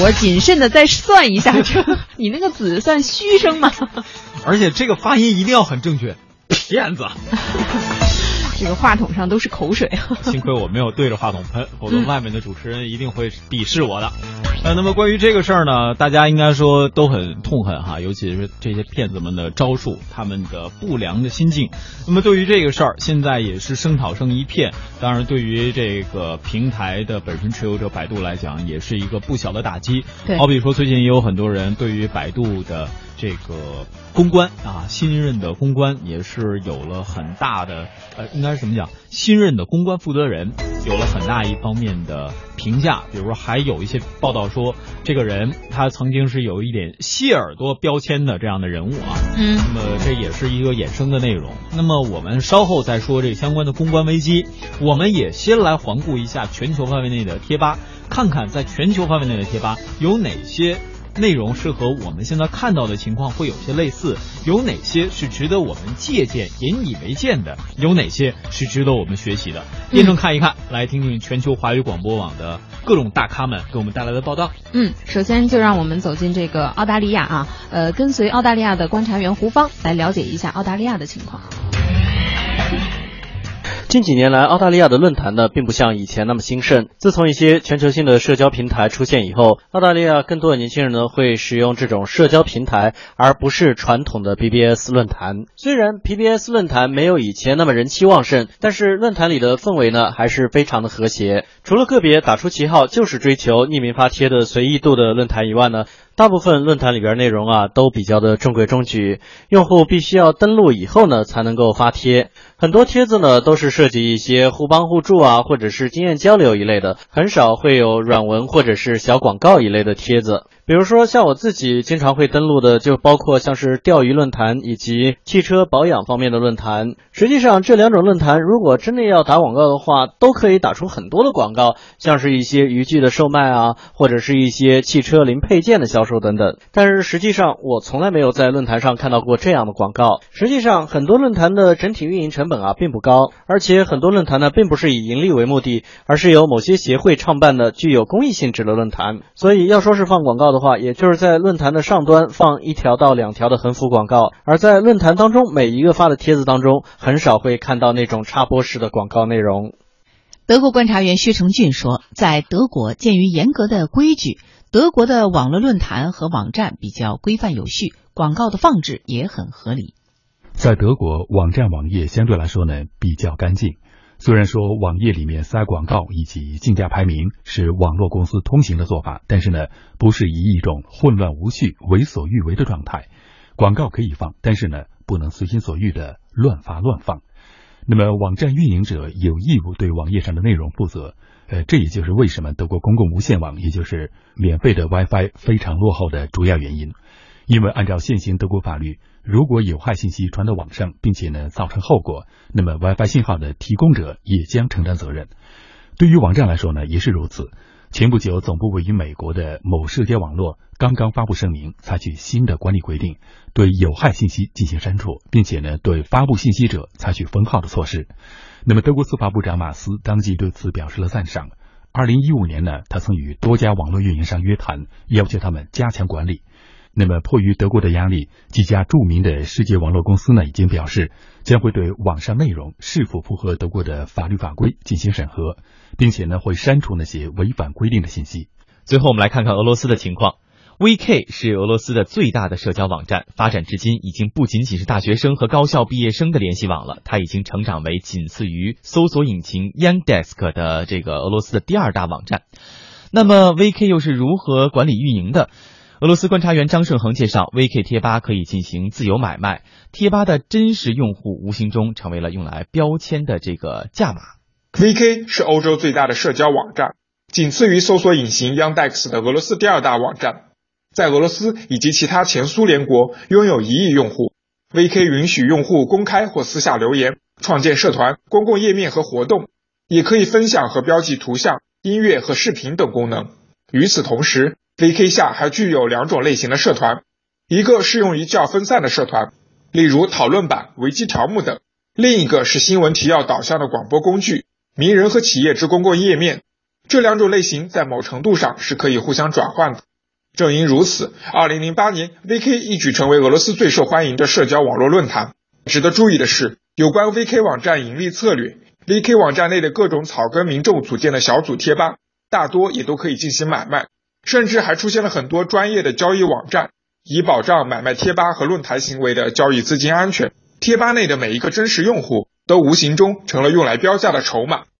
我谨慎的再算一下，这 你那个子算虚声吗？而且这个发音一定要很正确，骗子。这个话筒上都是口水。幸亏我没有对着话筒喷，否则外面的主持人一定会鄙视我的。呃，那么关于这个事儿呢，大家应该说都很痛恨哈，尤其是这些骗子们的招数，他们的不良的心境。那么对于这个事儿，现在也是声讨声一片。当然，对于这个平台的本身持有者百度来讲，也是一个不小的打击。对，好比说最近也有很多人对于百度的。这个公关啊，新任的公关也是有了很大的，呃，应该是怎么讲？新任的公关负责人有了很大一方面的评价，比如说还有一些报道说，这个人他曾经是有一点谢耳朵标签的这样的人物啊。嗯。那么这也是一个衍生的内容。那么我们稍后再说这相关的公关危机。我们也先来环顾一下全球范围内的贴吧，看看在全球范围内的贴吧有哪些。内容是和我们现在看到的情况会有些类似，有哪些是值得我们借鉴、引以为鉴的？有哪些是值得我们学习的？验证看一看，来听听全球华语广播网的各种大咖们给我们带来的报道。嗯，首先就让我们走进这个澳大利亚啊，呃，跟随澳大利亚的观察员胡芳来了解一下澳大利亚的情况。近几年来，澳大利亚的论坛呢，并不像以前那么兴盛。自从一些全球性的社交平台出现以后，澳大利亚更多的年轻人呢，会使用这种社交平台，而不是传统的 BBS 论坛。虽然 BBS 论坛没有以前那么人气旺盛，但是论坛里的氛围呢，还是非常的和谐。除了个别打出旗号就是追求匿名发帖的随意度的论坛以外呢。大部分论坛里边内容啊都比较的中规中矩，用户必须要登录以后呢才能够发帖。很多帖子呢都是涉及一些互帮互助啊，或者是经验交流一类的，很少会有软文或者是小广告一类的帖子。比如说像我自己经常会登录的，就包括像是钓鱼论坛以及汽车保养方面的论坛。实际上这两种论坛如果真的要打广告的话，都可以打出很多的广告，像是一些渔具的售卖啊，或者是一些汽车零配件的销售等等。但是实际上我从来没有在论坛上看到过这样的广告。实际上很多论坛的整体运营成本啊并不高，而且很多论坛呢并不是以盈利为目的，而是由某些协会创办的具有公益性质的论坛。所以要说是放广告的。话，也就是在论坛的上端放一条到两条的横幅广告，而在论坛当中每一个发的帖子当中，很少会看到那种插播式的广告内容。德国观察员薛成俊说，在德国，鉴于严格的规矩，德国的网络论坛和网站比较规范有序，广告的放置也很合理。在德国，网站网页相对来说呢比较干净。虽然说网页里面塞广告以及竞价排名是网络公司通行的做法，但是呢，不是以一种混乱无序、为所欲为的状态。广告可以放，但是呢，不能随心所欲的乱发乱放。那么，网站运营者有义务对网页上的内容负责。呃，这也就是为什么德国公共无线网，也就是免费的 WiFi 非常落后的主要原因。因为按照现行德国法律，如果有害信息传到网上，并且呢造成后果，那么 WiFi 信号的提供者也将承担责任。对于网站来说呢，也是如此。前不久，总部位于美国的某社交网络刚刚发布声明，采取新的管理规定，对有害信息进行删除，并且呢对发布信息者采取封号的措施。那么，德国司法部长马斯当即对此表示了赞赏。二零一五年呢，他曾与多家网络运营商约谈，要求他们加强管理。那么，迫于德国的压力，几家著名的世界网络公司呢，已经表示将会对网上内容是否符合德国的法律法规进行审核，并且呢，会删除那些违反规定的信息。最后，我们来看看俄罗斯的情况。VK 是俄罗斯的最大的社交网站，发展至今已经不仅仅是大学生和高校毕业生的联系网了，它已经成长为仅次于搜索引擎 Yandex 的这个俄罗斯的第二大网站。那么，VK 又是如何管理运营的？俄罗斯观察员张顺恒介绍，VK 贴吧可以进行自由买卖，贴吧的真实用户无形中成为了用来标签的这个价码。VK 是欧洲最大的社交网站，仅次于搜索引擎 Yandex 的俄罗斯第二大网站，在俄罗斯以及其他前苏联国拥有一亿用户。VK 允许用户公开或私下留言、创建社团、公共页面和活动，也可以分享和标记图像、音乐和视频等功能。与此同时，VK 下还具有两种类型的社团，一个适用于较分散的社团，例如讨论版、维基条目等；另一个是新闻提要导向的广播工具，名人和企业之公共页面。这两种类型在某程度上是可以互相转换的。正因如此，2008年 VK 一举成为俄罗斯最受欢迎的社交网络论坛。值得注意的是，有关 VK 网站盈利策略，VK 网站内的各种草根民众组建的小组贴吧，大多也都可以进行买卖，甚至还出现了很多专业的交易网站，以保障买卖贴吧和论坛行为的交易资金安全。贴吧内的每一个真实用户，都无形中成了用来标价的筹码。